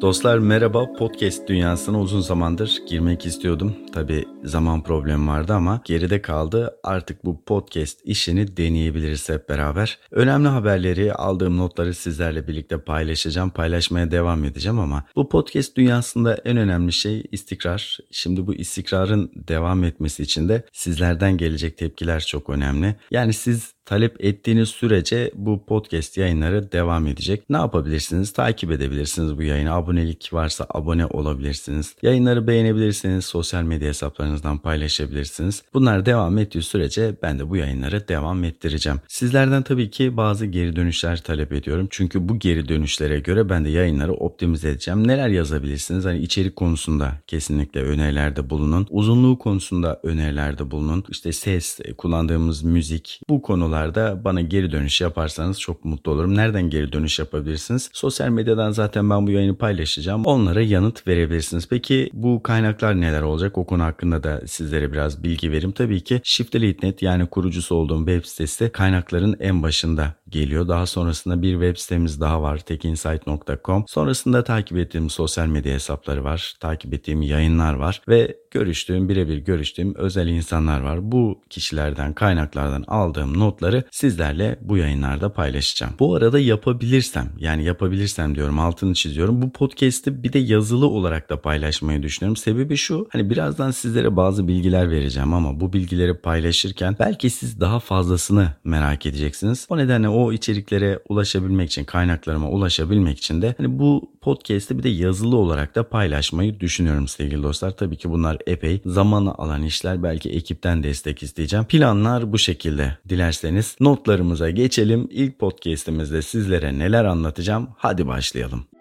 Dostlar merhaba podcast dünyasına uzun zamandır girmek istiyordum. Tabi zaman problemi vardı ama geride kaldı. Artık bu podcast işini deneyebiliriz hep beraber. Önemli haberleri, aldığım notları sizlerle birlikte paylaşacağım. Paylaşmaya devam edeceğim ama bu podcast dünyasında en önemli şey istikrar. Şimdi bu istikrarın devam etmesi için de sizlerden gelecek tepkiler çok önemli. Yani siz talep ettiğiniz sürece bu podcast yayınları devam edecek. Ne yapabilirsiniz? Takip edebilirsiniz bu yayını. Abonelik varsa abone olabilirsiniz. Yayınları beğenebilirsiniz. Sosyal medya hesaplarınızdan paylaşabilirsiniz. Bunlar devam ettiği sürece ben de bu yayınları devam ettireceğim. Sizlerden tabii ki bazı geri dönüşler talep ediyorum. Çünkü bu geri dönüşlere göre ben de yayınları optimize edeceğim. Neler yazabilirsiniz? Hani içerik konusunda kesinlikle önerilerde bulunun. Uzunluğu konusunda önerilerde bulunun. İşte ses, kullandığımız müzik bu konular konularda bana geri dönüş yaparsanız çok mutlu olurum. Nereden geri dönüş yapabilirsiniz? Sosyal medyadan zaten ben bu yayını paylaşacağım. Onlara yanıt verebilirsiniz. Peki bu kaynaklar neler olacak? O konu hakkında da sizlere biraz bilgi vereyim. Tabii ki Shiftly.net yani kurucusu olduğum web sitesi kaynakların en başında geliyor. Daha sonrasında bir web sitemiz daha var tekinsight.com. Sonrasında takip ettiğim sosyal medya hesapları var. Takip ettiğim yayınlar var ve görüştüğüm birebir görüştüğüm özel insanlar var. Bu kişilerden kaynaklardan aldığım notları sizlerle bu yayınlarda paylaşacağım. Bu arada yapabilirsem yani yapabilirsem diyorum altını çiziyorum. Bu podcast'i bir de yazılı olarak da paylaşmayı düşünüyorum. Sebebi şu hani birazdan sizlere bazı bilgiler vereceğim ama bu bilgileri paylaşırken belki siz daha fazlasını merak edeceksiniz. O nedenle o içeriklere ulaşabilmek için kaynaklarıma ulaşabilmek için de hani bu podcast'i bir de yazılı olarak da paylaşmayı düşünüyorum sevgili dostlar. Tabii ki bunlar epey zamanı alan işler. Belki ekipten destek isteyeceğim. Planlar bu şekilde. Dilerseniz notlarımıza geçelim. İlk podcast'imizde sizlere neler anlatacağım? Hadi başlayalım.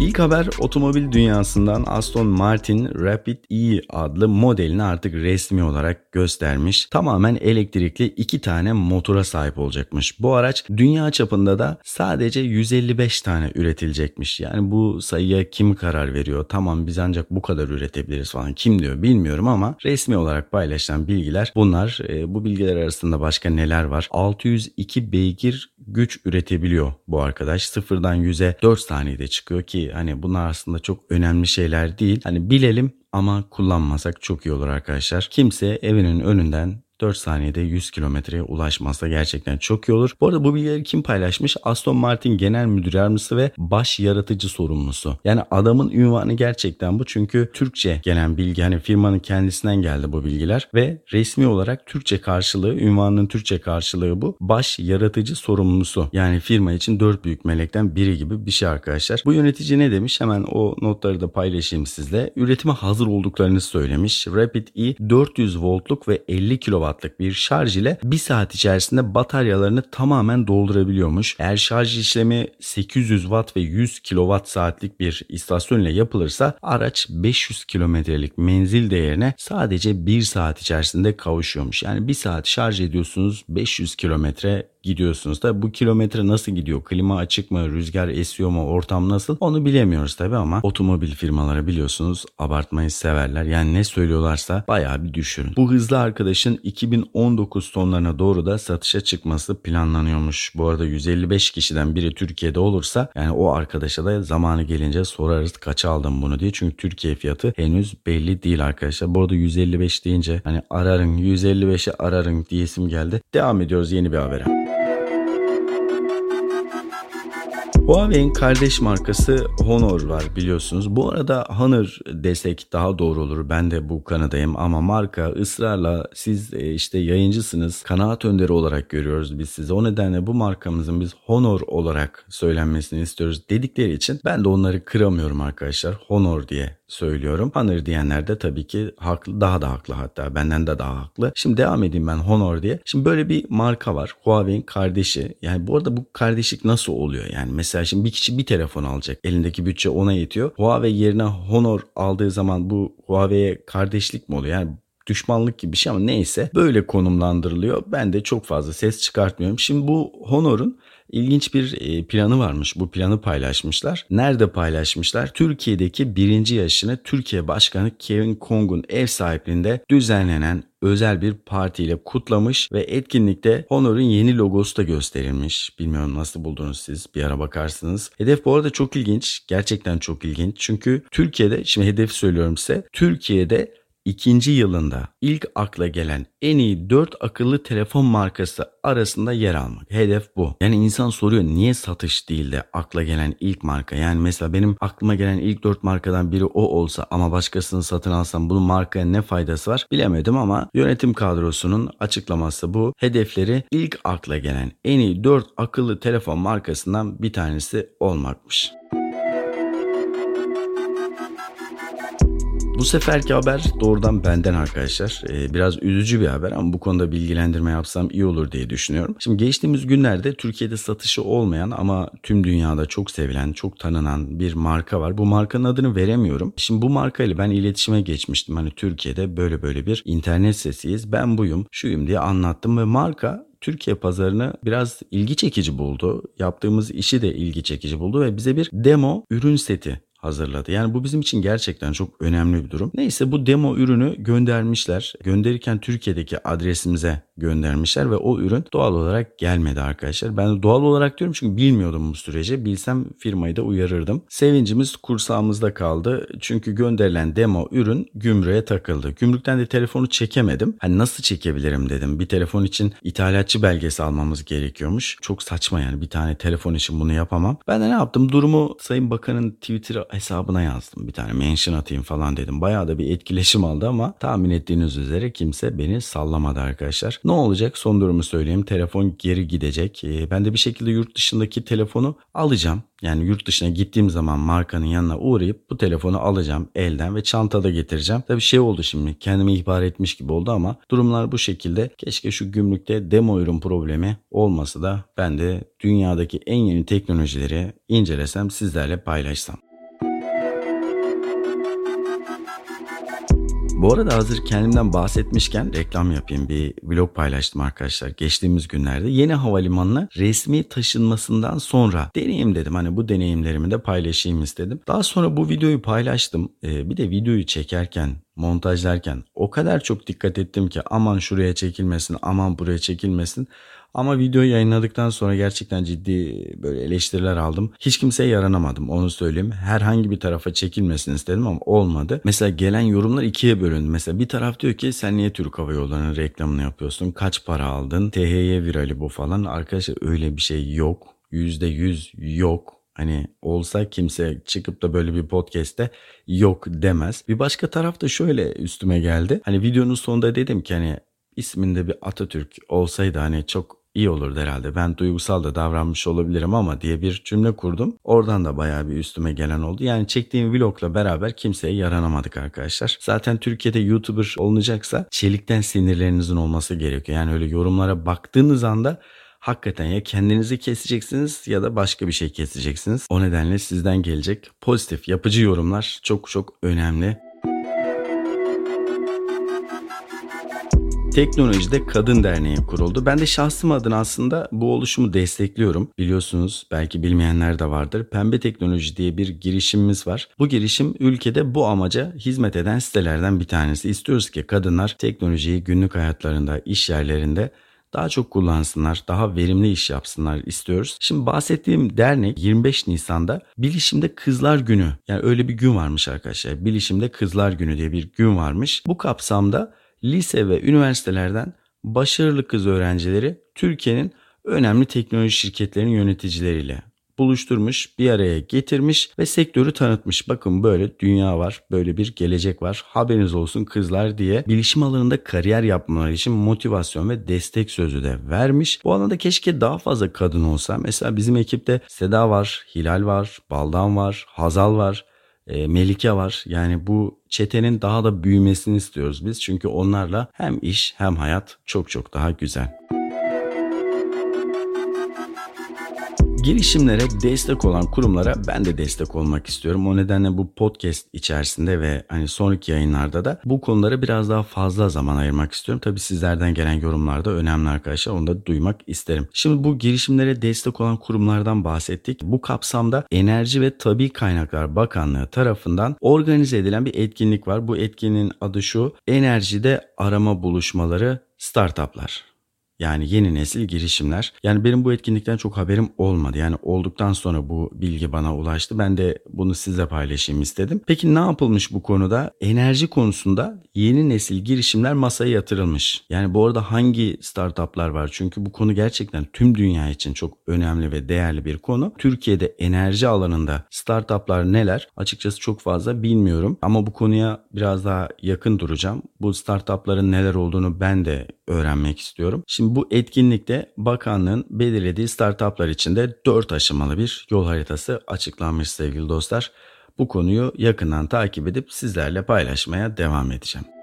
İlk haber otomobil dünyasından Aston Martin Rapid E adlı modelini artık resmi olarak göstermiş. Tamamen elektrikli iki tane motora sahip olacakmış. Bu araç dünya çapında da sadece 155 tane üretilecekmiş. Yani bu sayıya kim karar veriyor? Tamam biz ancak bu kadar üretebiliriz falan. Kim diyor bilmiyorum ama resmi olarak paylaşılan bilgiler bunlar. E, bu bilgiler arasında başka neler var? 602 beygir güç üretebiliyor bu arkadaş. Sıfırdan 100'e 4 saniyede çıkıyor ki hani bunlar aslında çok önemli şeyler değil. Hani bilelim ama kullanmasak çok iyi olur arkadaşlar. Kimse evinin önünden 4 saniyede 100 kilometreye ulaşmazsa gerçekten çok iyi olur. Bu arada bu bilgileri kim paylaşmış? Aston Martin Genel Müdür Yardımcısı ve baş yaratıcı sorumlusu. Yani adamın ünvanı gerçekten bu çünkü Türkçe gelen bilgi hani firmanın kendisinden geldi bu bilgiler ve resmi olarak Türkçe karşılığı ünvanının Türkçe karşılığı bu. Baş yaratıcı sorumlusu. Yani firma için dört büyük melekten biri gibi bir şey arkadaşlar. Bu yönetici ne demiş? Hemen o notları da paylaşayım sizle. Üretime hazır olduklarını söylemiş. Rapid E 400 voltluk ve 50 kW wattlık bir şarj ile 1 saat içerisinde bataryalarını tamamen doldurabiliyormuş. Eğer şarj işlemi 800 watt ve 100 kilowatt saatlik bir istasyon ile yapılırsa araç 500 kilometrelik menzil değerine sadece 1 saat içerisinde kavuşuyormuş. Yani 1 saat şarj ediyorsunuz 500 kilometre gidiyorsunuz. da bu kilometre nasıl gidiyor? Klima açık mı? Rüzgar esiyor mu? Ortam nasıl? Onu bilemiyoruz tabi ama otomobil firmaları biliyorsunuz abartmayı severler. Yani ne söylüyorlarsa bayağı bir düşürün. Bu hızlı arkadaşın 2019 tonlarına doğru da satışa çıkması planlanıyormuş. Bu arada 155 kişiden biri Türkiye'de olursa yani o arkadaşa da zamanı gelince sorarız kaç aldım bunu diye. Çünkü Türkiye fiyatı henüz belli değil arkadaşlar. Bu arada 155 deyince hani ararın 155'i ararın diyesim geldi. Devam ediyoruz yeni bir habere. Huawei'in kardeş markası Honor var biliyorsunuz. Bu arada Honor desek daha doğru olur. Ben de bu kanadayım ama marka ısrarla siz e, işte yayıncısınız, kanaat önderi olarak görüyoruz biz sizi. O nedenle bu markamızın biz Honor olarak söylenmesini istiyoruz dedikleri için ben de onları kıramıyorum arkadaşlar. Honor diye söylüyorum. Honor diyenler de tabii ki haklı, daha da haklı hatta benden de daha haklı. Şimdi devam edeyim ben Honor diye. Şimdi böyle bir marka var. Huawei'in kardeşi. Yani bu arada bu kardeşlik nasıl oluyor? Yani mesela şimdi bir kişi bir telefon alacak. Elindeki bütçe ona yetiyor. Huawei yerine Honor aldığı zaman bu Huawei'ye kardeşlik mi oluyor? Yani düşmanlık gibi bir şey ama neyse böyle konumlandırılıyor. Ben de çok fazla ses çıkartmıyorum. Şimdi bu Honor'un ilginç bir e, planı varmış. Bu planı paylaşmışlar. Nerede paylaşmışlar? Türkiye'deki birinci yaşını Türkiye Başkanı Kevin Kong'un ev sahipliğinde düzenlenen özel bir partiyle kutlamış ve etkinlikte Honor'un yeni logosu da gösterilmiş. Bilmiyorum nasıl buldunuz siz bir ara bakarsınız. Hedef bu arada çok ilginç. Gerçekten çok ilginç. Çünkü Türkiye'de şimdi hedef söylüyorum size. Türkiye'de ikinci yılında ilk akla gelen en iyi 4 akıllı telefon markası arasında yer almak. Hedef bu. Yani insan soruyor niye satış değil de akla gelen ilk marka? Yani mesela benim aklıma gelen ilk 4 markadan biri o olsa ama başkasını satın alsam bunun markaya ne faydası var bilemedim ama yönetim kadrosunun açıklaması bu. Hedefleri ilk akla gelen en iyi 4 akıllı telefon markasından bir tanesi olmakmış. Bu seferki haber doğrudan benden arkadaşlar. Ee, biraz üzücü bir haber ama bu konuda bilgilendirme yapsam iyi olur diye düşünüyorum. Şimdi geçtiğimiz günlerde Türkiye'de satışı olmayan ama tüm dünyada çok sevilen, çok tanınan bir marka var. Bu markanın adını veremiyorum. Şimdi bu markayla ben iletişime geçmiştim. Hani Türkiye'de böyle böyle bir internet sesiyiz. Ben buyum, şuyum diye anlattım ve marka Türkiye pazarını biraz ilgi çekici buldu. Yaptığımız işi de ilgi çekici buldu ve bize bir demo ürün seti hazırladı. Yani bu bizim için gerçekten çok önemli bir durum. Neyse bu demo ürünü göndermişler. Gönderirken Türkiye'deki adresimize göndermişler ve o ürün doğal olarak gelmedi arkadaşlar. Ben doğal olarak diyorum çünkü bilmiyordum bu süreci. Bilsem firmayı da uyarırdım. Sevincimiz kursağımızda kaldı. Çünkü gönderilen demo ürün gümrüğe takıldı. Gümrükten de telefonu çekemedim. Hani nasıl çekebilirim dedim. Bir telefon için ithalatçı belgesi almamız gerekiyormuş. Çok saçma yani bir tane telefon için bunu yapamam. Ben de ne yaptım? Durumu Sayın Bakan'ın Twitter hesabına yazdım. Bir tane mention atayım falan dedim. Bayağı da bir etkileşim aldı ama tahmin ettiğiniz üzere kimse beni sallamadı arkadaşlar. Ne olacak? Son durumu söyleyeyim. Telefon geri gidecek. Ee, ben de bir şekilde yurt dışındaki telefonu alacağım. Yani yurt dışına gittiğim zaman markanın yanına uğrayıp bu telefonu alacağım elden ve çantada getireceğim. Tabii şey oldu şimdi kendimi ihbar etmiş gibi oldu ama durumlar bu şekilde. Keşke şu gümrükte demo ürün problemi olması da ben de dünyadaki en yeni teknolojileri incelesem sizlerle paylaşsam. Bu arada hazır kendimden bahsetmişken reklam yapayım. Bir vlog paylaştım arkadaşlar geçtiğimiz günlerde. Yeni havalimanına resmi taşınmasından sonra deneyim dedim. Hani bu deneyimlerimi de paylaşayım istedim. Daha sonra bu videoyu paylaştım. Ee, bir de videoyu çekerken montajlarken o kadar çok dikkat ettim ki aman şuraya çekilmesin aman buraya çekilmesin. Ama videoyu yayınladıktan sonra gerçekten ciddi böyle eleştiriler aldım. Hiç kimseye yaranamadım onu söyleyeyim. Herhangi bir tarafa çekilmesin istedim ama olmadı. Mesela gelen yorumlar ikiye bölündü. Mesela bir taraf diyor ki sen niye Türk Hava Yolları'nın reklamını yapıyorsun? Kaç para aldın? THY virali bu falan. Arkadaşlar öyle bir şey yok. %100 yok. Hani olsa kimse çıkıp da böyle bir podcast'te yok demez. Bir başka taraf da şöyle üstüme geldi. Hani videonun sonunda dedim ki hani isminde bir Atatürk olsaydı hani çok iyi olurdu herhalde. Ben duygusal da davranmış olabilirim ama diye bir cümle kurdum. Oradan da bayağı bir üstüme gelen oldu. Yani çektiğim vlogla beraber kimseye yaranamadık arkadaşlar. Zaten Türkiye'de YouTuber olunacaksa çelikten sinirlerinizin olması gerekiyor. Yani öyle yorumlara baktığınız anda hakikaten ya kendinizi keseceksiniz ya da başka bir şey keseceksiniz. O nedenle sizden gelecek pozitif, yapıcı yorumlar çok çok önemli. Teknolojide Kadın Derneği kuruldu. Ben de şahsım adına aslında bu oluşumu destekliyorum. Biliyorsunuz belki bilmeyenler de vardır. Pembe Teknoloji diye bir girişimimiz var. Bu girişim ülkede bu amaca hizmet eden sitelerden bir tanesi. İstiyoruz ki kadınlar teknolojiyi günlük hayatlarında, iş yerlerinde daha çok kullansınlar, daha verimli iş yapsınlar istiyoruz. Şimdi bahsettiğim dernek 25 Nisan'da Bilişimde Kızlar Günü yani öyle bir gün varmış arkadaşlar. Bilişimde Kızlar Günü diye bir gün varmış. Bu kapsamda lise ve üniversitelerden başarılı kız öğrencileri Türkiye'nin önemli teknoloji şirketlerinin yöneticileriyle buluşturmuş, bir araya getirmiş ve sektörü tanıtmış. Bakın böyle dünya var, böyle bir gelecek var. Haberiniz olsun kızlar diye bilişim alanında kariyer yapmaları için motivasyon ve destek sözü de vermiş. Bu alanda keşke daha fazla kadın olsa. Mesela bizim ekipte Seda var, Hilal var, Baldan var, Hazal var e, Melike var. Yani bu çetenin daha da büyümesini istiyoruz biz. Çünkü onlarla hem iş hem hayat çok çok daha güzel. Girişimlere destek olan kurumlara ben de destek olmak istiyorum. O nedenle bu podcast içerisinde ve hani sonraki yayınlarda da bu konulara biraz daha fazla zaman ayırmak istiyorum. Tabii sizlerden gelen yorumlar da önemli arkadaşlar. Onu da duymak isterim. Şimdi bu girişimlere destek olan kurumlardan bahsettik. Bu kapsamda Enerji ve Tabi Kaynaklar Bakanlığı tarafından organize edilen bir etkinlik var. Bu etkinliğin adı şu. Enerjide arama buluşmaları startuplar. Yani yeni nesil girişimler. Yani benim bu etkinlikten çok haberim olmadı. Yani olduktan sonra bu bilgi bana ulaştı. Ben de bunu sizle paylaşayım istedim. Peki ne yapılmış bu konuda? Enerji konusunda yeni nesil girişimler masaya yatırılmış. Yani bu arada hangi startuplar var? Çünkü bu konu gerçekten tüm dünya için çok önemli ve değerli bir konu. Türkiye'de enerji alanında startuplar neler? Açıkçası çok fazla bilmiyorum. Ama bu konuya biraz daha yakın duracağım. Bu startupların neler olduğunu ben de öğrenmek istiyorum. Şimdi bu etkinlikte bakanlığın belirlediği startuplar için de 4 aşamalı bir yol haritası açıklanmış sevgili dostlar. Bu konuyu yakından takip edip sizlerle paylaşmaya devam edeceğim.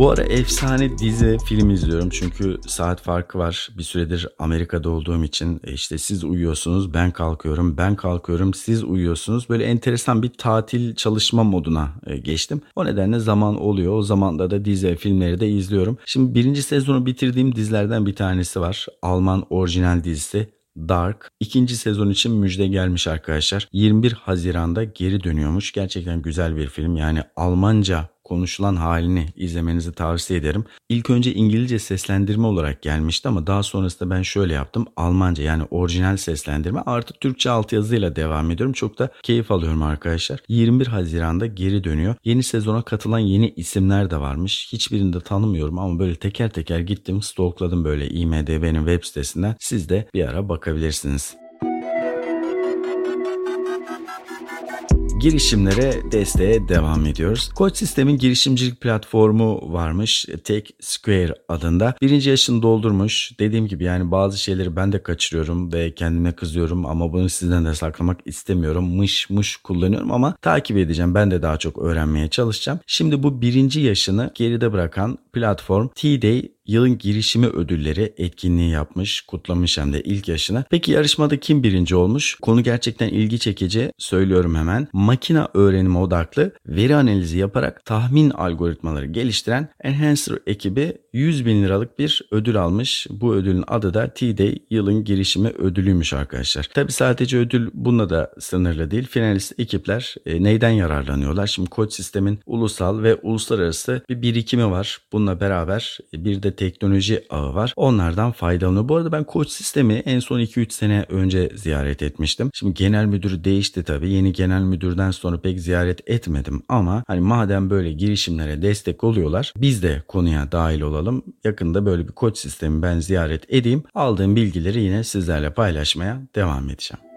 Bu ara efsane dizi film izliyorum çünkü saat farkı var. Bir süredir Amerika'da olduğum için e, işte siz uyuyorsunuz ben kalkıyorum ben kalkıyorum siz uyuyorsunuz. Böyle enteresan bir tatil çalışma moduna e, geçtim. O nedenle zaman oluyor. O zamanda da dizi filmleri de izliyorum. Şimdi birinci sezonu bitirdiğim dizilerden bir tanesi var. Alman orijinal dizisi Dark ikinci sezon için müjde gelmiş arkadaşlar. 21 Haziran'da geri dönüyormuş. Gerçekten güzel bir film. Yani Almanca konuşulan halini izlemenizi tavsiye ederim. İlk önce İngilizce seslendirme olarak gelmişti ama daha sonrasında ben şöyle yaptım. Almanca yani orijinal seslendirme artı Türkçe altyazıyla devam ediyorum. Çok da keyif alıyorum arkadaşlar. 21 Haziran'da geri dönüyor. Yeni sezona katılan yeni isimler de varmış. Hiçbirini de tanımıyorum ama böyle teker teker gittim stalkladım böyle IMDB'nin web sitesinden. Siz de bir ara bakabilirsiniz. Girişimlere desteğe devam ediyoruz. Koç Sistem'in girişimcilik platformu varmış. Tech Square adında. Birinci yaşını doldurmuş. Dediğim gibi yani bazı şeyleri ben de kaçırıyorum ve kendime kızıyorum ama bunu sizden de saklamak istemiyorum. Mış mış kullanıyorum ama takip edeceğim. Ben de daha çok öğrenmeye çalışacağım. Şimdi bu birinci yaşını geride bırakan platform T-Day yılın girişimi ödülleri etkinliği yapmış, kutlamış hem de ilk yaşına. Peki yarışmada kim birinci olmuş? Konu gerçekten ilgi çekici. Söylüyorum hemen. Makine öğrenimi odaklı veri analizi yaparak tahmin algoritmaları geliştiren Enhancer ekibi 100 bin liralık bir ödül almış. Bu ödülün adı da T-Day yılın girişimi ödülüymüş arkadaşlar. Tabi sadece ödül bununla da sınırlı değil. Finalist ekipler e, neyden yararlanıyorlar? Şimdi koç sistemin ulusal ve uluslararası bir birikimi var. Bununla beraber e, bir de teknoloji ağı var. Onlardan faydalanıyor. Bu arada ben koç sistemi en son 2-3 sene önce ziyaret etmiştim. Şimdi genel müdür değişti tabii. Yeni genel müdürden sonra pek ziyaret etmedim ama hani madem böyle girişimlere destek oluyorlar biz de konuya dahil olalım. Yakında böyle bir koç sistemi ben ziyaret edeyim. Aldığım bilgileri yine sizlerle paylaşmaya devam edeceğim.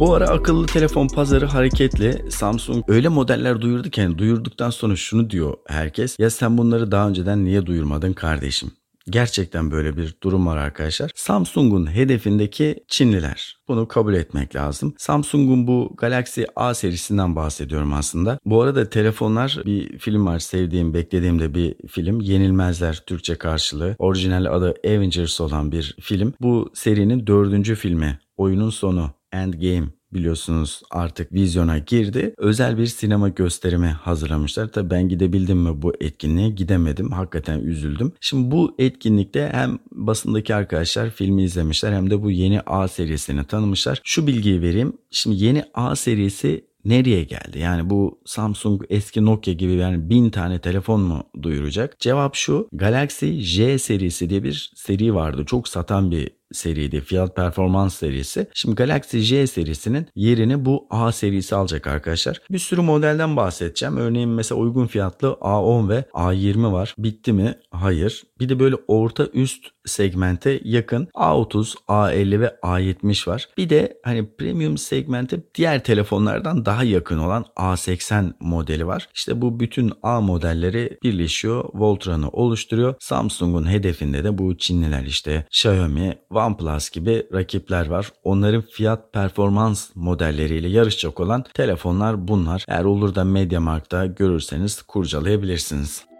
Bu ara akıllı telefon pazarı hareketli. Samsung öyle modeller duyurdu ki yani duyurduktan sonra şunu diyor herkes. Ya sen bunları daha önceden niye duyurmadın kardeşim? Gerçekten böyle bir durum var arkadaşlar. Samsung'un hedefindeki Çinliler. Bunu kabul etmek lazım. Samsung'un bu Galaxy A serisinden bahsediyorum aslında. Bu arada telefonlar bir film var sevdiğim, beklediğim de bir film. Yenilmezler Türkçe karşılığı. Orijinal adı Avengers olan bir film. Bu serinin dördüncü filmi. Oyunun sonu Endgame biliyorsunuz artık vizyona girdi. Özel bir sinema gösterimi hazırlamışlar. Tabii ben gidebildim mi bu etkinliğe? Gidemedim. Hakikaten üzüldüm. Şimdi bu etkinlikte hem basındaki arkadaşlar filmi izlemişler hem de bu yeni A serisini tanımışlar. Şu bilgiyi vereyim. Şimdi yeni A serisi nereye geldi? Yani bu Samsung eski Nokia gibi yani bin tane telefon mu duyuracak? Cevap şu. Galaxy J serisi diye bir seri vardı. Çok satan bir seriydi. Fiyat performans serisi. Şimdi Galaxy J serisinin yerini bu A serisi alacak arkadaşlar. Bir sürü modelden bahsedeceğim. Örneğin mesela uygun fiyatlı A10 ve A20 var. Bitti mi? Hayır. Bir de böyle orta üst segmente yakın A30, A50 ve A70 var. Bir de hani premium segmente diğer telefonlardan daha yakın olan A80 modeli var. İşte bu bütün A modelleri birleşiyor. Voltran'ı oluşturuyor. Samsung'un hedefinde de bu Çinliler işte Xiaomi, OnePlus gibi rakipler var. Onların fiyat performans modelleriyle yarışacak olan telefonlar bunlar. Eğer olur da MediaMarkt'ta görürseniz kurcalayabilirsiniz.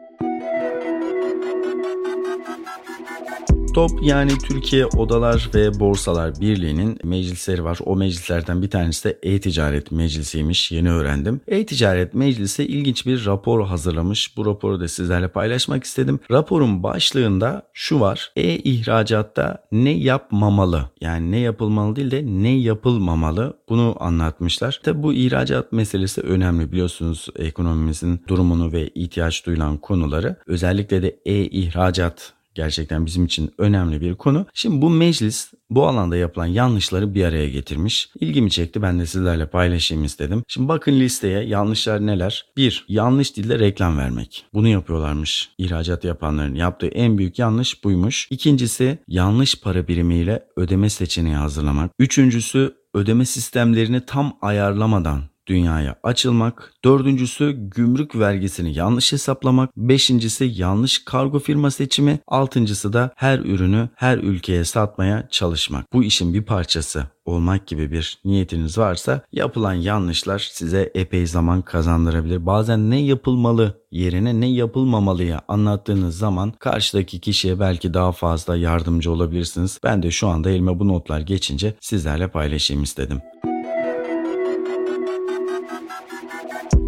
TOP yani Türkiye Odalar ve Borsalar Birliği'nin meclisleri var. O meclislerden bir tanesi de E-Ticaret Meclisi'ymiş. Yeni öğrendim. E-Ticaret Meclisi ilginç bir rapor hazırlamış. Bu raporu da sizlerle paylaşmak istedim. Raporun başlığında şu var. E-ihracatta ne yapmamalı? Yani ne yapılmalı değil de ne yapılmamalı? Bunu anlatmışlar. Tabi bu ihracat meselesi önemli biliyorsunuz ekonomimizin durumunu ve ihtiyaç duyulan konuları. Özellikle de e-ihracat gerçekten bizim için önemli bir konu. Şimdi bu meclis bu alanda yapılan yanlışları bir araya getirmiş. İlgimi çekti ben de sizlerle paylaşayım istedim. Şimdi bakın listeye yanlışlar neler? 1. Yanlış dilde reklam vermek. Bunu yapıyorlarmış. İhracat yapanların yaptığı en büyük yanlış buymuş. İkincisi yanlış para birimiyle ödeme seçeneği hazırlamak. Üçüncüsü ödeme sistemlerini tam ayarlamadan dünyaya açılmak. Dördüncüsü gümrük vergisini yanlış hesaplamak. Beşincisi yanlış kargo firma seçimi. Altıncısı da her ürünü her ülkeye satmaya çalışmak. Bu işin bir parçası olmak gibi bir niyetiniz varsa yapılan yanlışlar size epey zaman kazandırabilir. Bazen ne yapılmalı yerine ne yapılmamalıya anlattığınız zaman karşıdaki kişiye belki daha fazla yardımcı olabilirsiniz. Ben de şu anda elime bu notlar geçince sizlerle paylaşayım istedim.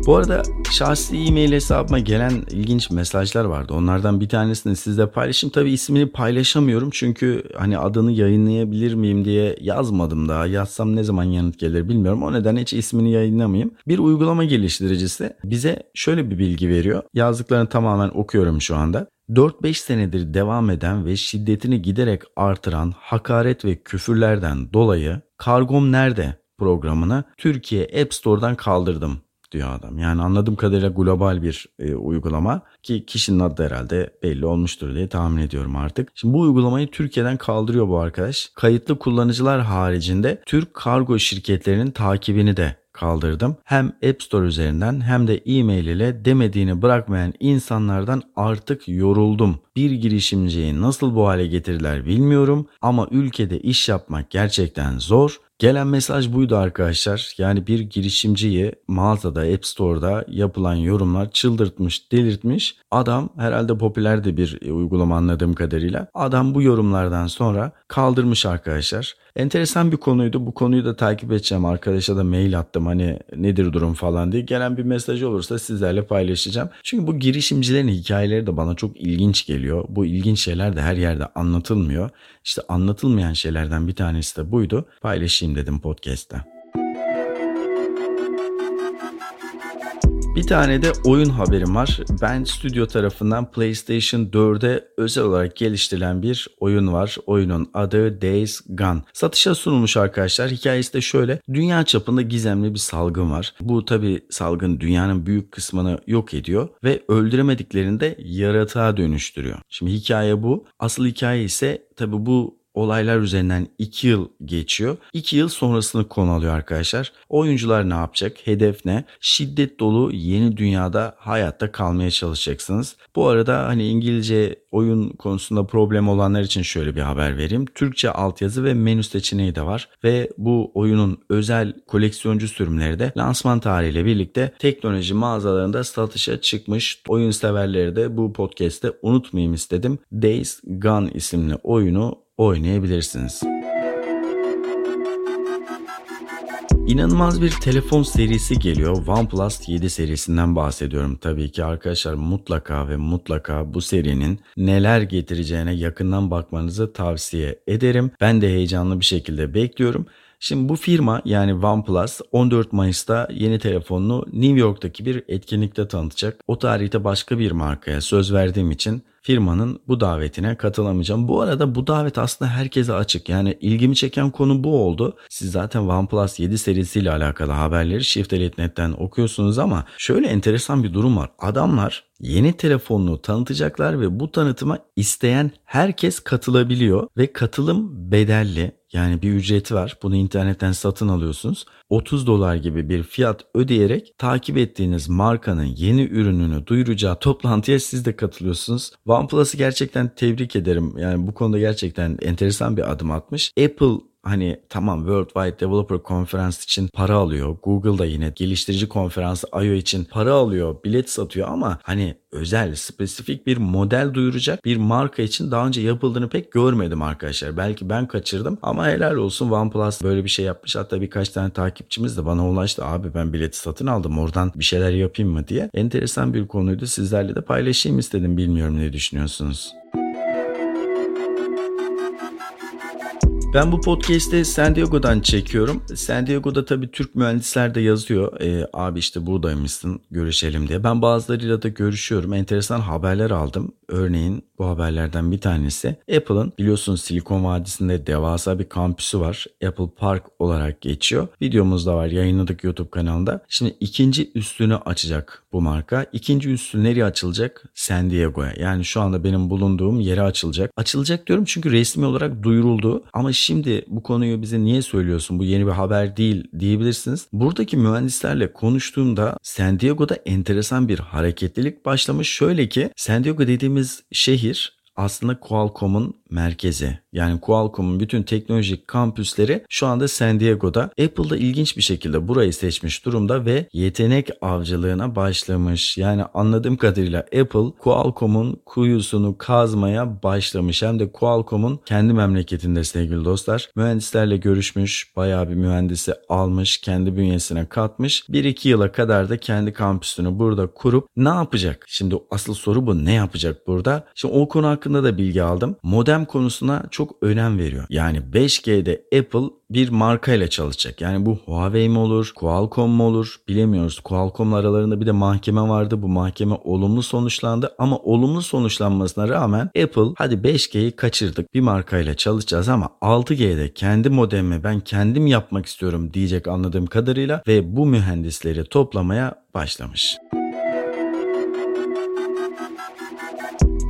Bu arada şahsi e-mail hesabıma gelen ilginç mesajlar vardı. Onlardan bir tanesini sizle paylaşayım. Tabii ismini paylaşamıyorum çünkü hani adını yayınlayabilir miyim diye yazmadım daha. Yazsam ne zaman yanıt gelir bilmiyorum. O nedenle hiç ismini yayınlamayayım. Bir uygulama geliştiricisi bize şöyle bir bilgi veriyor. Yazdıklarını tamamen okuyorum şu anda. 4-5 senedir devam eden ve şiddetini giderek artıran hakaret ve küfürlerden dolayı Kargom Nerede programını Türkiye App Store'dan kaldırdım diyor adam. Yani anladığım kadarıyla global bir e, uygulama ki kişinin adı herhalde belli olmuştur diye tahmin ediyorum artık. Şimdi bu uygulamayı Türkiye'den kaldırıyor bu arkadaş. Kayıtlı kullanıcılar haricinde Türk kargo şirketlerinin takibini de kaldırdım. Hem App Store üzerinden hem de e-mail ile demediğini bırakmayan insanlardan artık yoruldum. Bir girişimciyi nasıl bu hale getirdiler bilmiyorum ama ülkede iş yapmak gerçekten zor. Gelen mesaj buydu arkadaşlar. Yani bir girişimciyi mağazada, App Store'da yapılan yorumlar çıldırtmış, delirtmiş. Adam herhalde popüler de bir uygulama anladığım kadarıyla. Adam bu yorumlardan sonra kaldırmış arkadaşlar. Enteresan bir konuydu. Bu konuyu da takip edeceğim. Arkadaşa da mail attım hani nedir durum falan diye. Gelen bir mesaj olursa sizlerle paylaşacağım. Çünkü bu girişimcilerin hikayeleri de bana çok ilginç geliyor. Bu ilginç şeyler de her yerde anlatılmıyor. İşte anlatılmayan şeylerden bir tanesi de buydu. Paylaşayım dedim podcast'ta. Bir tane de oyun haberim var. Ben stüdyo tarafından PlayStation 4'e özel olarak geliştirilen bir oyun var. Oyunun adı Days Gone. Satışa sunulmuş arkadaşlar. Hikayesi de şöyle. Dünya çapında gizemli bir salgın var. Bu tabi salgın dünyanın büyük kısmını yok ediyor ve öldüremediklerinde yaratığa dönüştürüyor. Şimdi hikaye bu. Asıl hikaye ise tabi bu olaylar üzerinden 2 yıl geçiyor. 2 yıl sonrasını konu alıyor arkadaşlar. Oyuncular ne yapacak? Hedef ne? Şiddet dolu yeni dünyada hayatta kalmaya çalışacaksınız. Bu arada hani İngilizce oyun konusunda problem olanlar için şöyle bir haber vereyim. Türkçe altyazı ve menü seçeneği de var ve bu oyunun özel koleksiyoncu sürümleri de lansman tarihiyle birlikte teknoloji mağazalarında satışa çıkmış. Oyun severleri de bu podcast'te unutmayayım istedim. Days Gone isimli oyunu oynayabilirsiniz. İnanılmaz bir telefon serisi geliyor. OnePlus 7 serisinden bahsediyorum tabii ki arkadaşlar mutlaka ve mutlaka bu serinin neler getireceğine yakından bakmanızı tavsiye ederim. Ben de heyecanlı bir şekilde bekliyorum. Şimdi bu firma yani OnePlus 14 Mayıs'ta yeni telefonunu New York'taki bir etkinlikte tanıtacak. O tarihte başka bir markaya söz verdiğim için firmanın bu davetine katılamayacağım. Bu arada bu davet aslında herkese açık. Yani ilgimi çeken konu bu oldu. Siz zaten OnePlus 7 serisiyle alakalı haberleri Shiftelit.net'ten okuyorsunuz ama şöyle enteresan bir durum var. Adamlar yeni telefonunu tanıtacaklar ve bu tanıtıma isteyen herkes katılabiliyor ve katılım bedelli. Yani bir ücreti var. Bunu internetten satın alıyorsunuz. 30 dolar gibi bir fiyat ödeyerek takip ettiğiniz markanın yeni ürününü duyuracağı toplantıya siz de katılıyorsunuz. OnePlus'ı gerçekten tebrik ederim. Yani bu konuda gerçekten enteresan bir adım atmış. Apple hani tamam World Wide Developer Conference için para alıyor. Google da yine geliştirici konferansı I.O. için para alıyor, bilet satıyor ama hani özel, spesifik bir model duyuracak bir marka için daha önce yapıldığını pek görmedim arkadaşlar. Belki ben kaçırdım ama helal olsun OnePlus böyle bir şey yapmış. Hatta birkaç tane takipçimiz de bana ulaştı. Abi ben bileti satın aldım oradan bir şeyler yapayım mı diye. Enteresan bir konuydu. Sizlerle de paylaşayım istedim. Bilmiyorum ne düşünüyorsunuz. Ben bu podcast'i San Diego'dan çekiyorum. San Diego'da tabii Türk mühendisler de yazıyor. E, abi işte buradaymışsın görüşelim diye. Ben bazılarıyla da görüşüyorum. Enteresan haberler aldım. Örneğin bu haberlerden bir tanesi Apple'ın biliyorsunuz Silikon Vadisi'nde devasa bir kampüsü var. Apple Park olarak geçiyor. Videomuz da var yayınladık YouTube kanalında. Şimdi ikinci üstünü açacak bu marka. İkinci üstü nereye açılacak? San Diego'ya. Yani şu anda benim bulunduğum yere açılacak. Açılacak diyorum çünkü resmi olarak duyuruldu. Ama şimdi bu konuyu bize niye söylüyorsun? Bu yeni bir haber değil diyebilirsiniz. Buradaki mühendislerle konuştuğumda San Diego'da enteresan bir hareketlilik başlamış. Şöyle ki San Diego dediğimiz şehir aslında Qualcomm'un merkezi. Yani Qualcomm'un bütün teknolojik kampüsleri şu anda San Diego'da. Apple da ilginç bir şekilde burayı seçmiş durumda ve yetenek avcılığına başlamış. Yani anladığım kadarıyla Apple Qualcomm'un kuyusunu kazmaya başlamış. Hem de Qualcomm'un kendi memleketinde sevgili dostlar. Mühendislerle görüşmüş, bayağı bir mühendisi almış, kendi bünyesine katmış. 1-2 yıla kadar da kendi kampüsünü burada kurup ne yapacak? Şimdi asıl soru bu ne yapacak burada? Şimdi o konu hakkında da bilgi aldım. Modem konusuna çok önem veriyor. Yani 5G'de Apple bir markayla çalışacak. Yani bu Huawei mi olur, Qualcomm mu olur bilemiyoruz. Qualcomm aralarında bir de mahkeme vardı. Bu mahkeme olumlu sonuçlandı ama olumlu sonuçlanmasına rağmen Apple hadi 5G'yi kaçırdık bir markayla çalışacağız ama 6G'de kendi modemimi ben kendim yapmak istiyorum diyecek anladığım kadarıyla ve bu mühendisleri toplamaya başlamış.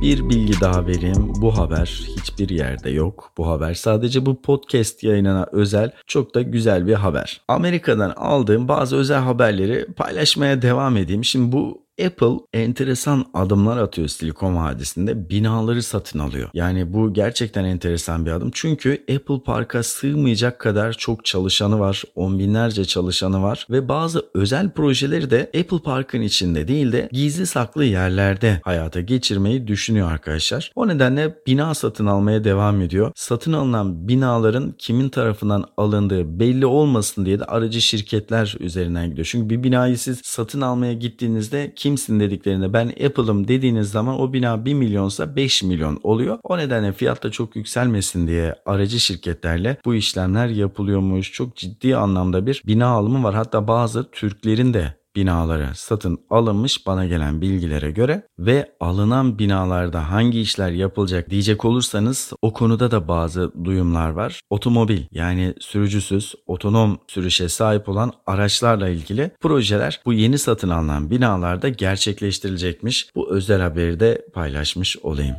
Bir bilgi daha vereyim. Bu haber hiçbir yerde yok. Bu haber sadece bu podcast yayınına özel çok da güzel bir haber. Amerika'dan aldığım bazı özel haberleri paylaşmaya devam edeyim. Şimdi bu Apple enteresan adımlar atıyor Silikon Vadisi'nde binaları satın alıyor. Yani bu gerçekten enteresan bir adım. Çünkü Apple Park'a sığmayacak kadar çok çalışanı var. On binlerce çalışanı var. Ve bazı özel projeleri de Apple Park'ın içinde değil de gizli saklı yerlerde hayata geçirmeyi düşünüyor arkadaşlar. O nedenle bina satın almaya devam ediyor. Satın alınan binaların kimin tarafından alındığı belli olmasın diye de aracı şirketler üzerinden gidiyor. Çünkü bir binayı siz satın almaya gittiğinizde kim kimsin dediklerinde ben Apple'ım dediğiniz zaman o bina 1 milyonsa 5 milyon oluyor. O nedenle fiyat da çok yükselmesin diye aracı şirketlerle bu işlemler yapılıyormuş. Çok ciddi anlamda bir bina alımı var. Hatta bazı Türklerin de binaları satın alınmış bana gelen bilgilere göre ve alınan binalarda hangi işler yapılacak diyecek olursanız o konuda da bazı duyumlar var. Otomobil yani sürücüsüz otonom sürüşe sahip olan araçlarla ilgili projeler bu yeni satın alınan binalarda gerçekleştirilecekmiş. Bu özel haberi de paylaşmış olayım.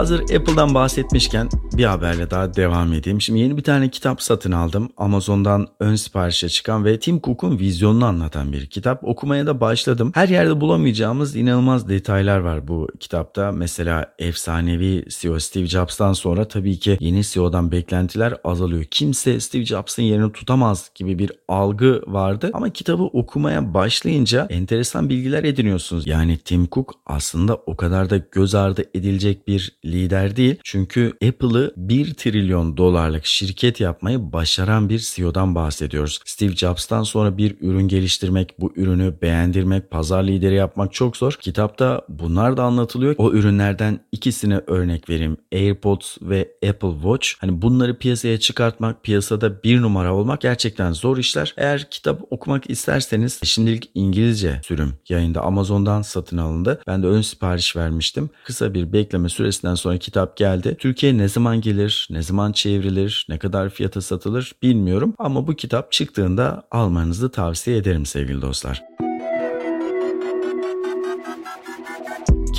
Hazır Apple'dan bahsetmişken bir haberle daha devam edeyim. Şimdi yeni bir tane kitap satın aldım. Amazon'dan ön siparişe çıkan ve Tim Cook'un vizyonunu anlatan bir kitap. Okumaya da başladım. Her yerde bulamayacağımız inanılmaz detaylar var bu kitapta. Mesela efsanevi CEO Steve Jobs'tan sonra tabii ki yeni CEO'dan beklentiler azalıyor. Kimse Steve Jobs'ın yerini tutamaz gibi bir algı vardı. Ama kitabı okumaya başlayınca enteresan bilgiler ediniyorsunuz. Yani Tim Cook aslında o kadar da göz ardı edilecek bir lider değil. Çünkü Apple'ı 1 trilyon dolarlık şirket yapmayı başaran bir CEO'dan bahsediyoruz. Steve Jobs'tan sonra bir ürün geliştirmek, bu ürünü beğendirmek, pazar lideri yapmak çok zor. Kitapta bunlar da anlatılıyor. O ürünlerden ikisini örnek vereyim. AirPods ve Apple Watch. Hani bunları piyasaya çıkartmak, piyasada bir numara olmak gerçekten zor işler. Eğer kitap okumak isterseniz şimdilik İngilizce sürüm yayında Amazon'dan satın alındı. Ben de ön sipariş vermiştim. Kısa bir bekleme süresinden saatten sonra kitap geldi. Türkiye ne zaman gelir, ne zaman çevrilir, ne kadar fiyata satılır bilmiyorum ama bu kitap çıktığında almanızı tavsiye ederim sevgili dostlar.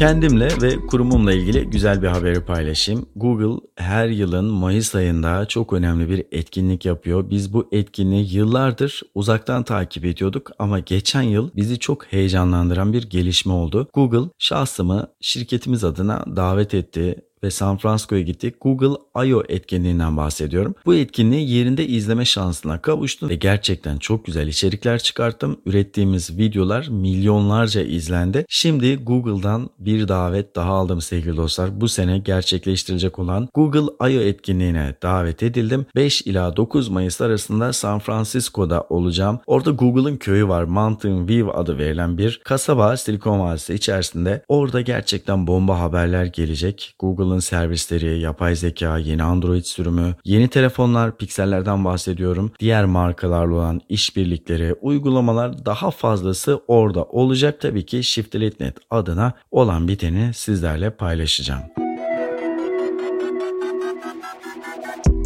Kendimle ve kurumumla ilgili güzel bir haberi paylaşayım. Google her yılın Mayıs ayında çok önemli bir etkinlik yapıyor. Biz bu etkinliği yıllardır uzaktan takip ediyorduk ama geçen yıl bizi çok heyecanlandıran bir gelişme oldu. Google şahsımı şirketimiz adına davet etti ve San Francisco'ya gittik. Google I.O. etkinliğinden bahsediyorum. Bu etkinliği yerinde izleme şansına kavuştum ve gerçekten çok güzel içerikler çıkarttım. Ürettiğimiz videolar milyonlarca izlendi. Şimdi Google'dan bir davet daha aldım sevgili dostlar. Bu sene gerçekleştirilecek olan Google I.O. etkinliğine davet edildim. 5 ila 9 Mayıs arasında San Francisco'da olacağım. Orada Google'ın köyü var. Mountain View adı verilen bir kasaba Silikon Vadisi içerisinde. Orada gerçekten bomba haberler gelecek. Google'ın servisleri, yapay zeka, yeni Android sürümü, yeni telefonlar, piksellerden bahsediyorum. Diğer markalarla olan işbirlikleri, uygulamalar daha fazlası orada olacak. Tabii ki Shift.net adına olan biteni sizlerle paylaşacağım.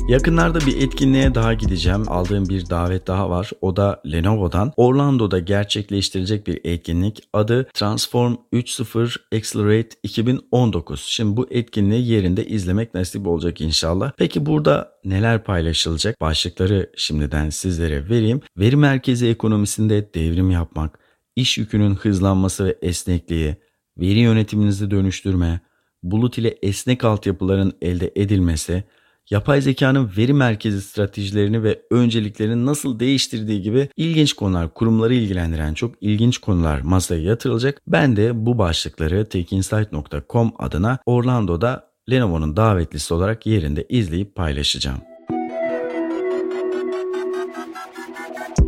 Yakınlarda bir etkinliğe daha gideceğim. Aldığım bir davet daha var. O da Lenovo'dan. Orlando'da gerçekleştirilecek bir etkinlik. Adı Transform 3.0 Accelerate 2019. Şimdi bu etkinliği yerinde izlemek nasip olacak inşallah. Peki burada neler paylaşılacak? Başlıkları şimdiden sizlere vereyim. Veri merkezi ekonomisinde devrim yapmak, iş yükünün hızlanması ve esnekliği, veri yönetiminizi dönüştürme, bulut ile esnek altyapıların elde edilmesi, yapay zekanın veri merkezi stratejilerini ve önceliklerini nasıl değiştirdiği gibi ilginç konular, kurumları ilgilendiren çok ilginç konular masaya yatırılacak. Ben de bu başlıkları tekinsight.com adına Orlando'da Lenovo'nun davetlisi olarak yerinde izleyip paylaşacağım.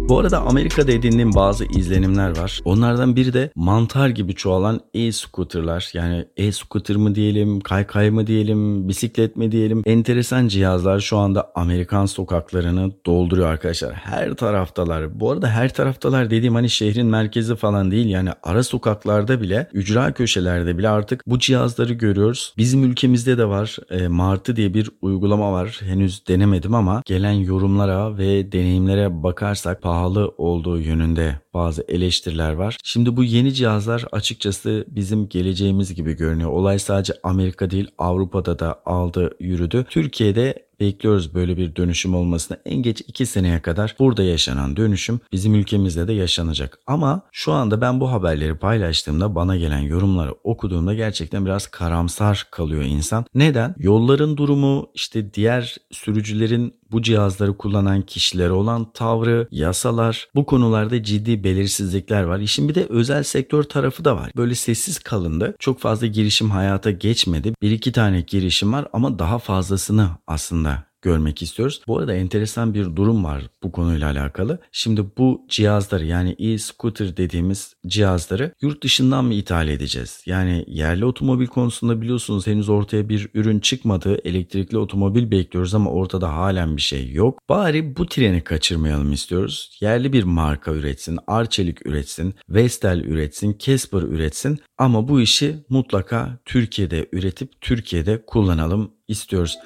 Bu arada Amerika'da edindiğim bazı izlenimler var. Onlardan biri de mantar gibi çoğalan e-scooterlar. Yani e-scooter mı diyelim, kaykay mı diyelim, bisiklet mi diyelim. Enteresan cihazlar şu anda Amerikan sokaklarını dolduruyor arkadaşlar. Her taraftalar. Bu arada her taraftalar dediğim hani şehrin merkezi falan değil. Yani ara sokaklarda bile, ücra köşelerde bile artık bu cihazları görüyoruz. Bizim ülkemizde de var. E, Martı diye bir uygulama var. Henüz denemedim ama gelen yorumlara ve deneyimlere bakarsak pahalı pahalı olduğu yönünde bazı eleştiriler var. Şimdi bu yeni cihazlar açıkçası bizim geleceğimiz gibi görünüyor. Olay sadece Amerika değil Avrupa'da da aldı yürüdü. Türkiye'de bekliyoruz böyle bir dönüşüm olmasını. En geç 2 seneye kadar burada yaşanan dönüşüm bizim ülkemizde de yaşanacak. Ama şu anda ben bu haberleri paylaştığımda bana gelen yorumları okuduğumda gerçekten biraz karamsar kalıyor insan. Neden? Yolların durumu işte diğer sürücülerin bu cihazları kullanan kişilere olan tavrı, yasalar bu konularda ciddi belirsizlikler var. İşin bir de özel sektör tarafı da var. Böyle sessiz kalındı. Çok fazla girişim hayata geçmedi. Bir iki tane girişim var ama daha fazlasını aslında görmek istiyoruz. Bu arada enteresan bir durum var bu konuyla alakalı. Şimdi bu cihazları yani e-scooter dediğimiz cihazları yurt dışından mı ithal edeceğiz? Yani yerli otomobil konusunda biliyorsunuz henüz ortaya bir ürün çıkmadı. Elektrikli otomobil bekliyoruz ama ortada halen bir şey yok. Bari bu treni kaçırmayalım istiyoruz. Yerli bir marka üretsin, Arçelik üretsin, Vestel üretsin, Casper üretsin ama bu işi mutlaka Türkiye'de üretip Türkiye'de kullanalım istiyoruz.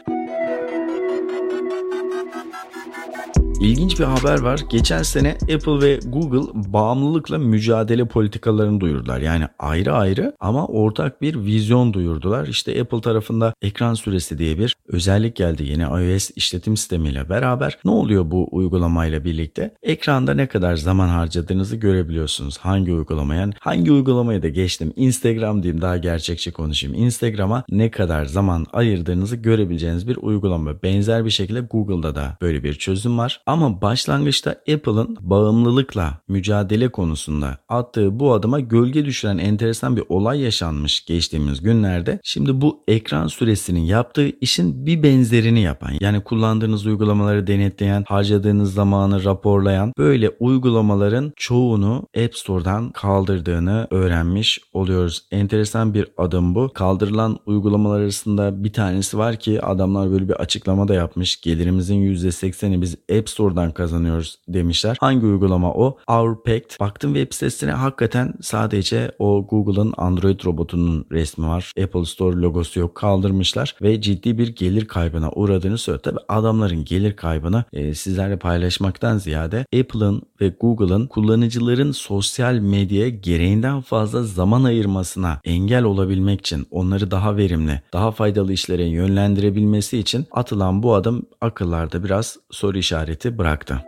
İlginç bir haber var. Geçen sene Apple ve Google bağımlılıkla mücadele politikalarını duyurdular. Yani ayrı ayrı ama ortak bir vizyon duyurdular. İşte Apple tarafında ekran süresi diye bir özellik geldi yeni iOS işletim sistemiyle beraber. Ne oluyor bu uygulamayla birlikte? Ekranda ne kadar zaman harcadığınızı görebiliyorsunuz. Hangi uygulamaya, hangi uygulamaya da geçtim. Instagram diyeyim daha gerçekçi konuşayım. Instagram'a ne kadar zaman ayırdığınızı görebileceğiniz bir uygulama. Benzer bir şekilde Google'da da böyle bir çözüm var. Ama başlangıçta Apple'ın bağımlılıkla mücadele konusunda attığı bu adıma gölge düşüren enteresan bir olay yaşanmış geçtiğimiz günlerde. Şimdi bu ekran süresinin yaptığı işin bir benzerini yapan yani kullandığınız uygulamaları denetleyen, harcadığınız zamanı raporlayan böyle uygulamaların çoğunu App Store'dan kaldırdığını öğrenmiş oluyoruz. Enteresan bir adım bu. Kaldırılan uygulamalar arasında bir tanesi var ki adamlar böyle bir açıklama da yapmış. Gelirimizin %80'i biz App Store Store'dan kazanıyoruz demişler. Hangi uygulama o? Outpacked. Baktım web sitesine hakikaten sadece o Google'ın Android robotunun resmi var. Apple Store logosu yok kaldırmışlar ve ciddi bir gelir kaybına uğradığını söylüyor. Tabi adamların gelir kaybını e, sizlerle paylaşmaktan ziyade Apple'ın ve Google'ın kullanıcıların sosyal medyaya gereğinden fazla zaman ayırmasına engel olabilmek için onları daha verimli, daha faydalı işlere yönlendirebilmesi için atılan bu adım akıllarda biraz soru işareti bıraktı.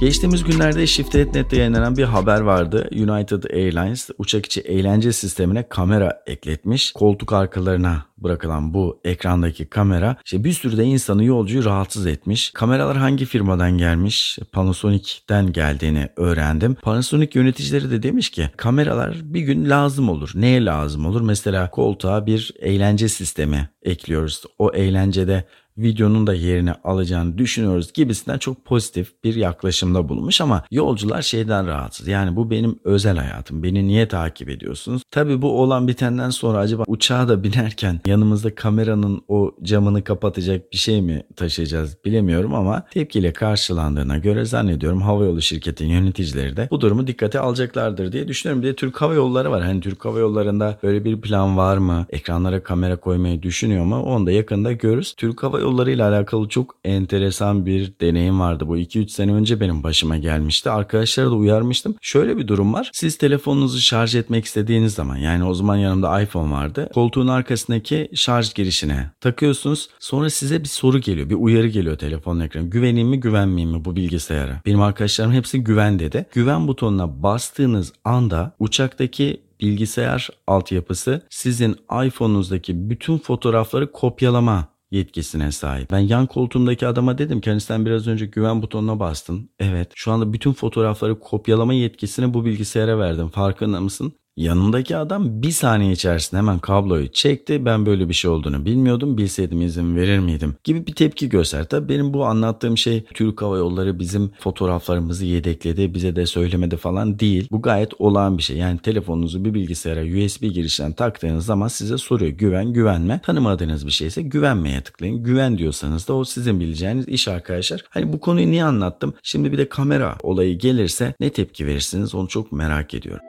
Geçtiğimiz günlerde Shifted.net'te yayınlanan bir haber vardı. United Airlines uçak içi eğlence sistemine kamera ekletmiş. Koltuk arkalarına bırakılan bu ekrandaki kamera işte bir sürü de insanı yolcuyu rahatsız etmiş. Kameralar hangi firmadan gelmiş? Panasonic'ten geldiğini öğrendim. Panasonic yöneticileri de demiş ki kameralar bir gün lazım olur. Neye lazım olur? Mesela koltuğa bir eğlence sistemi ekliyoruz. O eğlencede videonun da yerini alacağını düşünüyoruz gibisinden çok pozitif bir yaklaşımda bulunmuş ama yolcular şeyden rahatsız. Yani bu benim özel hayatım. Beni niye takip ediyorsunuz? Tabi bu olan bitenden sonra acaba uçağa da binerken yanımızda kameranın o camını kapatacak bir şey mi taşıyacağız bilemiyorum ama tepkiyle karşılandığına göre zannediyorum havayolu şirketinin yöneticileri de bu durumu dikkate alacaklardır diye düşünüyorum. Bir de Türk Hava Yolları var. Hani Türk Hava Yolları'nda böyle bir plan var mı? Ekranlara kamera koymayı düşünüyor mu? Onu da yakında görürüz. Türk Hava Yolları ile alakalı çok enteresan bir deneyim vardı. Bu 2-3 sene önce benim başıma gelmişti. Arkadaşlara da uyarmıştım. Şöyle bir durum var. Siz telefonunuzu şarj etmek istediğiniz zaman yani o zaman yanımda iPhone vardı. Koltuğun arkasındaki şarj girişine takıyorsunuz. Sonra size bir soru geliyor. Bir uyarı geliyor telefonun ekranı. Güveneyim mi güvenmeyeyim mi bu bilgisayara? Benim arkadaşlarım hepsi güven dedi. Güven butonuna bastığınız anda uçaktaki bilgisayar altyapısı sizin iPhone'unuzdaki bütün fotoğrafları kopyalama yetkisine sahip. Ben yan koltuğumdaki adama dedim ki hani sen biraz önce güven butonuna bastın. Evet şu anda bütün fotoğrafları kopyalama yetkisini bu bilgisayara verdim. Farkında mısın? Yanındaki adam bir saniye içerisinde hemen kabloyu çekti. Ben böyle bir şey olduğunu bilmiyordum. Bilseydim izin verir miydim? Gibi bir tepki göster. Tabii benim bu anlattığım şey Türk Hava Yolları bizim fotoğraflarımızı yedekledi. Bize de söylemedi falan değil. Bu gayet olağan bir şey. Yani telefonunuzu bir bilgisayara USB girişten taktığınız zaman size soruyor. Güven, güvenme. Tanımadığınız bir şeyse güvenmeye tıklayın. Güven diyorsanız da o sizin bileceğiniz iş arkadaşlar. Hani bu konuyu niye anlattım? Şimdi bir de kamera olayı gelirse ne tepki verirsiniz onu çok merak ediyorum.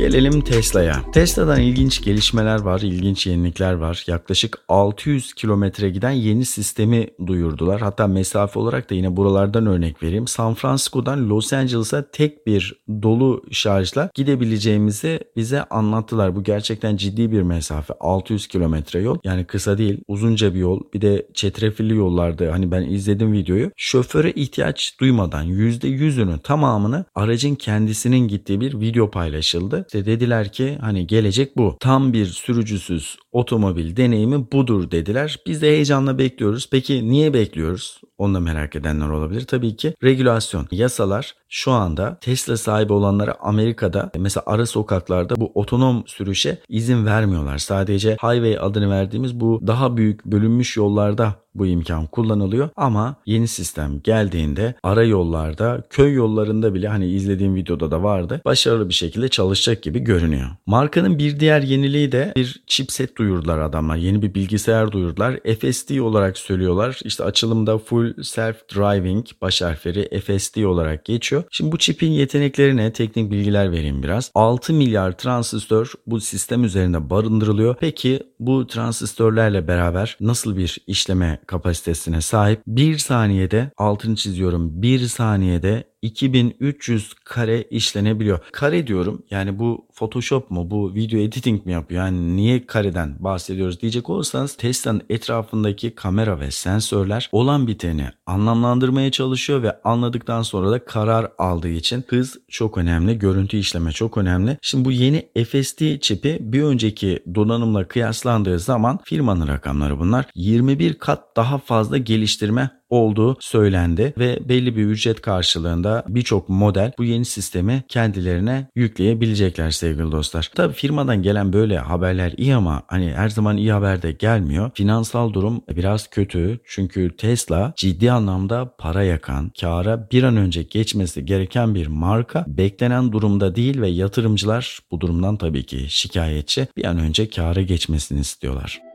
Gelelim Tesla'ya. Tesla'dan ilginç gelişmeler var, ilginç yenilikler var. Yaklaşık 600 kilometre giden yeni sistemi duyurdular. Hatta mesafe olarak da yine buralardan örnek vereyim. San Francisco'dan Los Angeles'a tek bir dolu şarjla gidebileceğimizi bize anlattılar. Bu gerçekten ciddi bir mesafe. 600 kilometre yol. Yani kısa değil, uzunca bir yol. Bir de çetrefilli yollarda hani ben izledim videoyu. Şoföre ihtiyaç duymadan %100'ünü tamamını aracın kendisinin gittiği bir video paylaşıldı. İşte dediler ki hani gelecek bu. Tam bir sürücüsüz otomobil deneyimi budur dediler. Biz de heyecanla bekliyoruz. Peki niye bekliyoruz? Onu da merak edenler olabilir. Tabii ki regülasyon, yasalar şu anda Tesla sahibi olanlara Amerika'da mesela ara sokaklarda bu otonom sürüşe izin vermiyorlar. Sadece highway adını verdiğimiz bu daha büyük bölünmüş yollarda bu imkan kullanılıyor ama yeni sistem geldiğinde ara yollarda, köy yollarında bile hani izlediğim videoda da vardı. Başarılı bir şekilde çalışacak gibi görünüyor. Markanın bir diğer yeniliği de bir chipset duyurdular adamlar. Yeni bir bilgisayar duyurdular. FSD olarak söylüyorlar. İşte açılımda Full Self Driving baş harfleri FSD olarak geçiyor. Şimdi bu çipin yeteneklerine teknik bilgiler vereyim biraz. 6 milyar transistör bu sistem üzerinde barındırılıyor. Peki bu transistörlerle beraber nasıl bir işleme kapasitesine sahip? Bir saniyede altını çiziyorum bir saniyede 2300 kare işlenebiliyor. Kare diyorum yani bu Photoshop mu bu video editing mi yapıyor? Yani niye kareden bahsediyoruz diyecek olursanız Tesla'nın etrafındaki kamera ve sensörler olan biteni anlamlandırmaya çalışıyor ve anladıktan sonra da karar aldığı için hız çok önemli, görüntü işleme çok önemli. Şimdi bu yeni FSD çipi bir önceki donanımla kıyaslandığı zaman firmanın rakamları bunlar. 21 kat daha fazla geliştirme olduğu söylendi ve belli bir ücret karşılığında birçok model bu yeni sistemi kendilerine yükleyebilecekler sevgili dostlar. Tabi firmadan gelen böyle haberler iyi ama hani her zaman iyi haber de gelmiyor. Finansal durum biraz kötü çünkü Tesla ciddi anlamda para yakan, kâra bir an önce geçmesi gereken bir marka beklenen durumda değil ve yatırımcılar bu durumdan tabii ki şikayetçi bir an önce kâra geçmesini istiyorlar.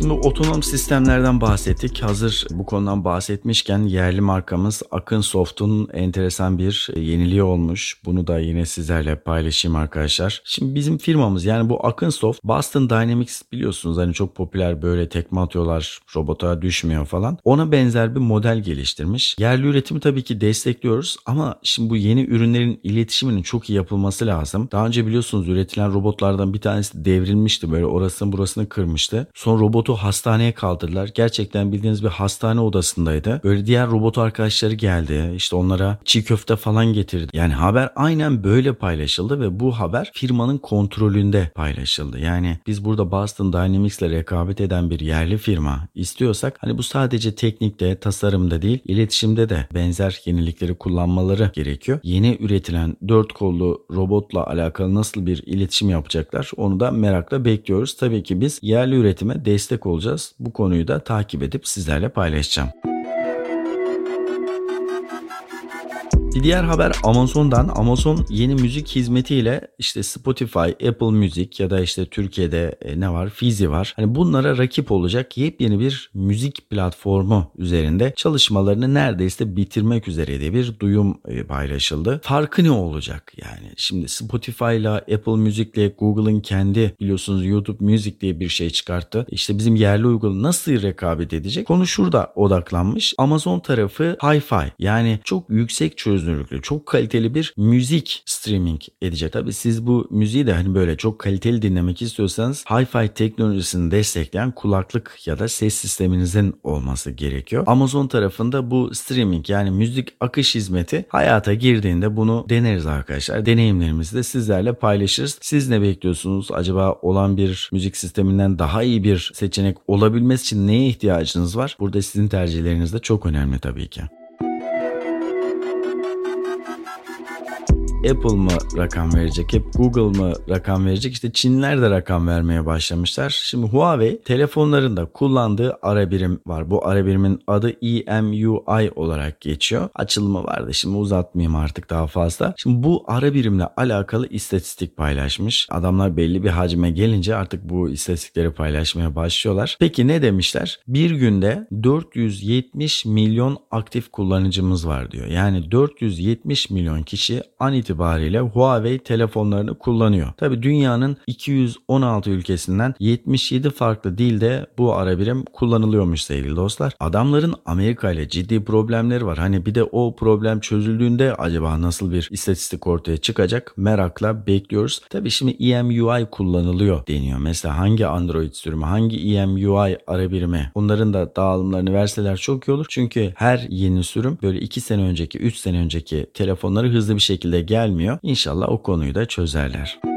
Şimdi otonom sistemlerden bahsettik. Hazır bu konudan bahsetmişken yerli markamız Akın Soft'un enteresan bir yeniliği olmuş. Bunu da yine sizlerle paylaşayım arkadaşlar. Şimdi bizim firmamız yani bu Akın Soft Boston Dynamics biliyorsunuz hani çok popüler böyle tekme atıyorlar robota düşmüyor falan. Ona benzer bir model geliştirmiş. Yerli üretimi tabii ki destekliyoruz ama şimdi bu yeni ürünlerin iletişiminin çok iyi yapılması lazım. Daha önce biliyorsunuz üretilen robotlardan bir tanesi devrilmişti böyle orasını burasını kırmıştı. Sonra robot robotu hastaneye kaldırdılar. Gerçekten bildiğiniz bir hastane odasındaydı. Böyle diğer robot arkadaşları geldi. İşte onlara çiğ köfte falan getirdi. Yani haber aynen böyle paylaşıldı ve bu haber firmanın kontrolünde paylaşıldı. Yani biz burada Boston Dynamics ile rekabet eden bir yerli firma istiyorsak hani bu sadece teknikte, tasarımda değil, iletişimde de benzer yenilikleri kullanmaları gerekiyor. Yeni üretilen dört kollu robotla alakalı nasıl bir iletişim yapacaklar onu da merakla bekliyoruz. Tabii ki biz yerli üretime destek olacağız. Bu konuyu da takip edip sizlerle paylaşacağım. Bir diğer haber Amazon'dan. Amazon yeni müzik hizmetiyle işte Spotify, Apple Music ya da işte Türkiye'de e, ne var? Fizi var. Hani bunlara rakip olacak yepyeni bir müzik platformu üzerinde çalışmalarını neredeyse bitirmek üzere diye bir duyum e, paylaşıldı. Farkı ne olacak yani? Şimdi Spotify ile Apple Music ile Google'ın kendi biliyorsunuz YouTube Music diye bir şey çıkarttı. İşte bizim yerli uygulama nasıl rekabet edecek? Konu şurada odaklanmış. Amazon tarafı Hi-Fi yani çok yüksek çözünürlük çözünürlüklü, çok kaliteli bir müzik streaming edecek. Tabi siz bu müziği de hani böyle çok kaliteli dinlemek istiyorsanız Hi-Fi teknolojisini destekleyen kulaklık ya da ses sisteminizin olması gerekiyor. Amazon tarafında bu streaming yani müzik akış hizmeti hayata girdiğinde bunu deneriz arkadaşlar. Deneyimlerimizi de sizlerle paylaşırız. Siz ne bekliyorsunuz? Acaba olan bir müzik sisteminden daha iyi bir seçenek olabilmesi için neye ihtiyacınız var? Burada sizin tercihleriniz de çok önemli tabii ki. Apple mı rakam verecek, hep Google mı rakam verecek? İşte Çinler de rakam vermeye başlamışlar. Şimdi Huawei telefonlarında kullandığı ara birim var. Bu ara birimin adı EMUI olarak geçiyor. Açılımı vardı. Şimdi uzatmayayım artık daha fazla. Şimdi bu ara birimle alakalı istatistik paylaşmış. Adamlar belli bir hacme gelince artık bu istatistikleri paylaşmaya başlıyorlar. Peki ne demişler? Bir günde 470 milyon aktif kullanıcımız var diyor. Yani 470 milyon kişi an itibariyle itibariyle Huawei telefonlarını kullanıyor. Tabi dünyanın 216 ülkesinden 77 farklı dilde bu ara birim kullanılıyormuş sevgili dostlar. Adamların Amerika ile ciddi problemleri var. Hani bir de o problem çözüldüğünde acaba nasıl bir istatistik ortaya çıkacak merakla bekliyoruz. Tabi şimdi EMUI kullanılıyor deniyor. Mesela hangi Android sürümü, hangi EMUI ara birimi onların da dağılımlarını verseler çok iyi olur. Çünkü her yeni sürüm böyle 2 sene önceki, 3 sene önceki telefonları hızlı bir şekilde gel gelmiyor. İnşallah o konuyu da çözerler.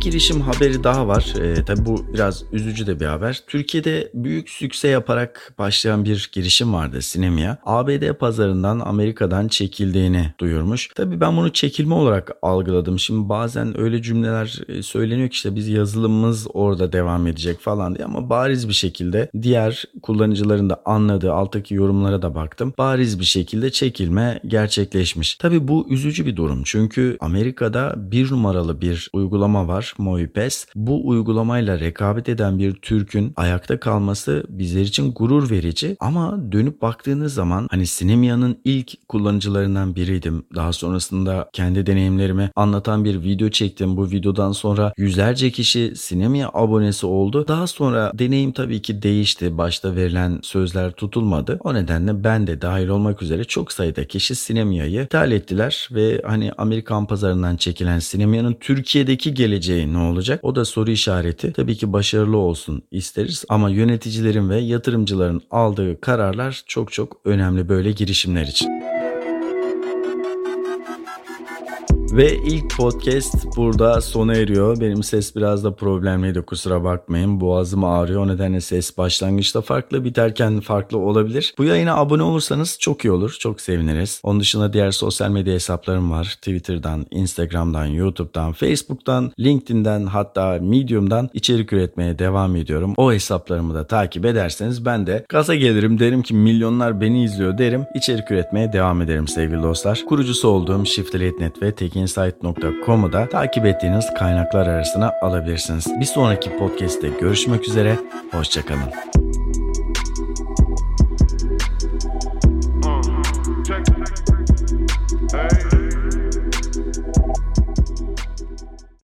Girişim haberi daha var. E, tabii bu biraz üzücü de bir haber. Türkiye'de büyük sükse yaparak başlayan bir girişim vardı Sinemia. ABD pazarından Amerika'dan çekildiğini duyurmuş. Tabii ben bunu çekilme olarak algıladım. Şimdi bazen öyle cümleler e, söyleniyor ki işte biz yazılımımız orada devam edecek falan diye ama bariz bir şekilde diğer kullanıcıların da anladığı alttaki yorumlara da baktım. Bariz bir şekilde çekilme gerçekleşmiş. Tabii bu üzücü bir durum. Çünkü Amerika'da bir numaralı bir uygulama var Moipes. Bu uygulamayla rekabet eden bir Türk'ün ayakta kalması bizler için gurur verici ama dönüp baktığınız zaman hani Sinemia'nın ilk kullanıcılarından biriydim. Daha sonrasında kendi deneyimlerimi anlatan bir video çektim. Bu videodan sonra yüzlerce kişi Sinemia abonesi oldu. Daha sonra deneyim tabii ki değişti. Başta verilen sözler tutulmadı. O nedenle ben de dahil olmak üzere çok sayıda kişi Sinemia'yı ithal ettiler ve hani Amerikan pazarından çekilen Sinemia'nın Türkiye'deki geleceği ne olacak? O da soru işareti. Tabii ki başarılı olsun isteriz ama yöneticilerin ve yatırımcıların aldığı kararlar çok çok önemli böyle girişimler için. Ve ilk podcast burada sona eriyor. Benim ses biraz da problemliydi kusura bakmayın. Boğazım ağrıyor o nedenle ses başlangıçta farklı biterken farklı olabilir. Bu yayına abone olursanız çok iyi olur. Çok seviniriz. Onun dışında diğer sosyal medya hesaplarım var. Twitter'dan, Instagram'dan, YouTube'dan, Facebook'tan, LinkedIn'den hatta Medium'dan içerik üretmeye devam ediyorum. O hesaplarımı da takip ederseniz ben de gaza gelirim derim ki milyonlar beni izliyor derim. İçerik üretmeye devam ederim sevgili dostlar. Kurucusu olduğum Shift.net ve Tekin techinsight.com'u da takip ettiğiniz kaynaklar arasına alabilirsiniz. Bir sonraki podcast'te görüşmek üzere, hoşçakalın. Uh-huh. Hey.